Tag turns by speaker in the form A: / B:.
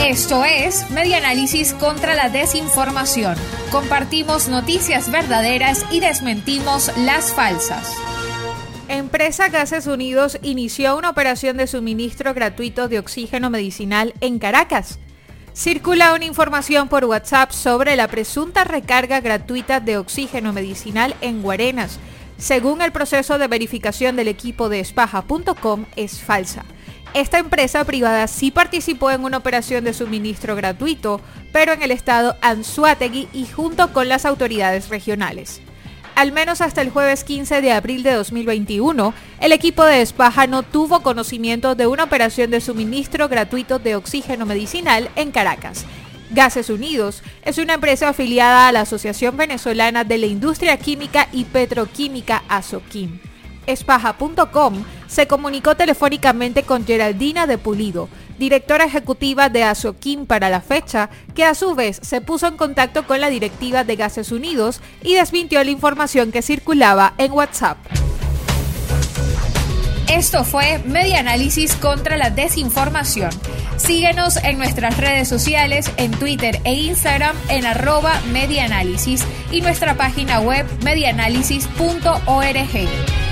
A: Esto es Media Análisis contra la Desinformación. Compartimos noticias verdaderas y desmentimos las falsas.
B: Empresa Gases Unidos inició una operación de suministro gratuito de oxígeno medicinal en Caracas. Circula una información por WhatsApp sobre la presunta recarga gratuita de oxígeno medicinal en Guarenas. Según el proceso de verificación del equipo de espaja.com, es falsa. Esta empresa privada sí participó en una operación de suministro gratuito, pero en el estado Anzuategui y junto con las autoridades regionales. Al menos hasta el jueves 15 de abril de 2021, el equipo de Espaja no tuvo conocimiento de una operación de suministro gratuito de oxígeno medicinal en Caracas. Gases Unidos es una empresa afiliada a la Asociación Venezolana de la Industria Química y Petroquímica ASOQUIM. Espaja.com se comunicó telefónicamente con Geraldina de Pulido, directora ejecutiva de Asoquim para la fecha, que a su vez se puso en contacto con la directiva de Gases Unidos y desmintió la información que circulaba en WhatsApp.
A: Esto fue Media Análisis contra la Desinformación. Síguenos en nuestras redes sociales, en Twitter e Instagram en arroba y nuestra página web medianálisis.org.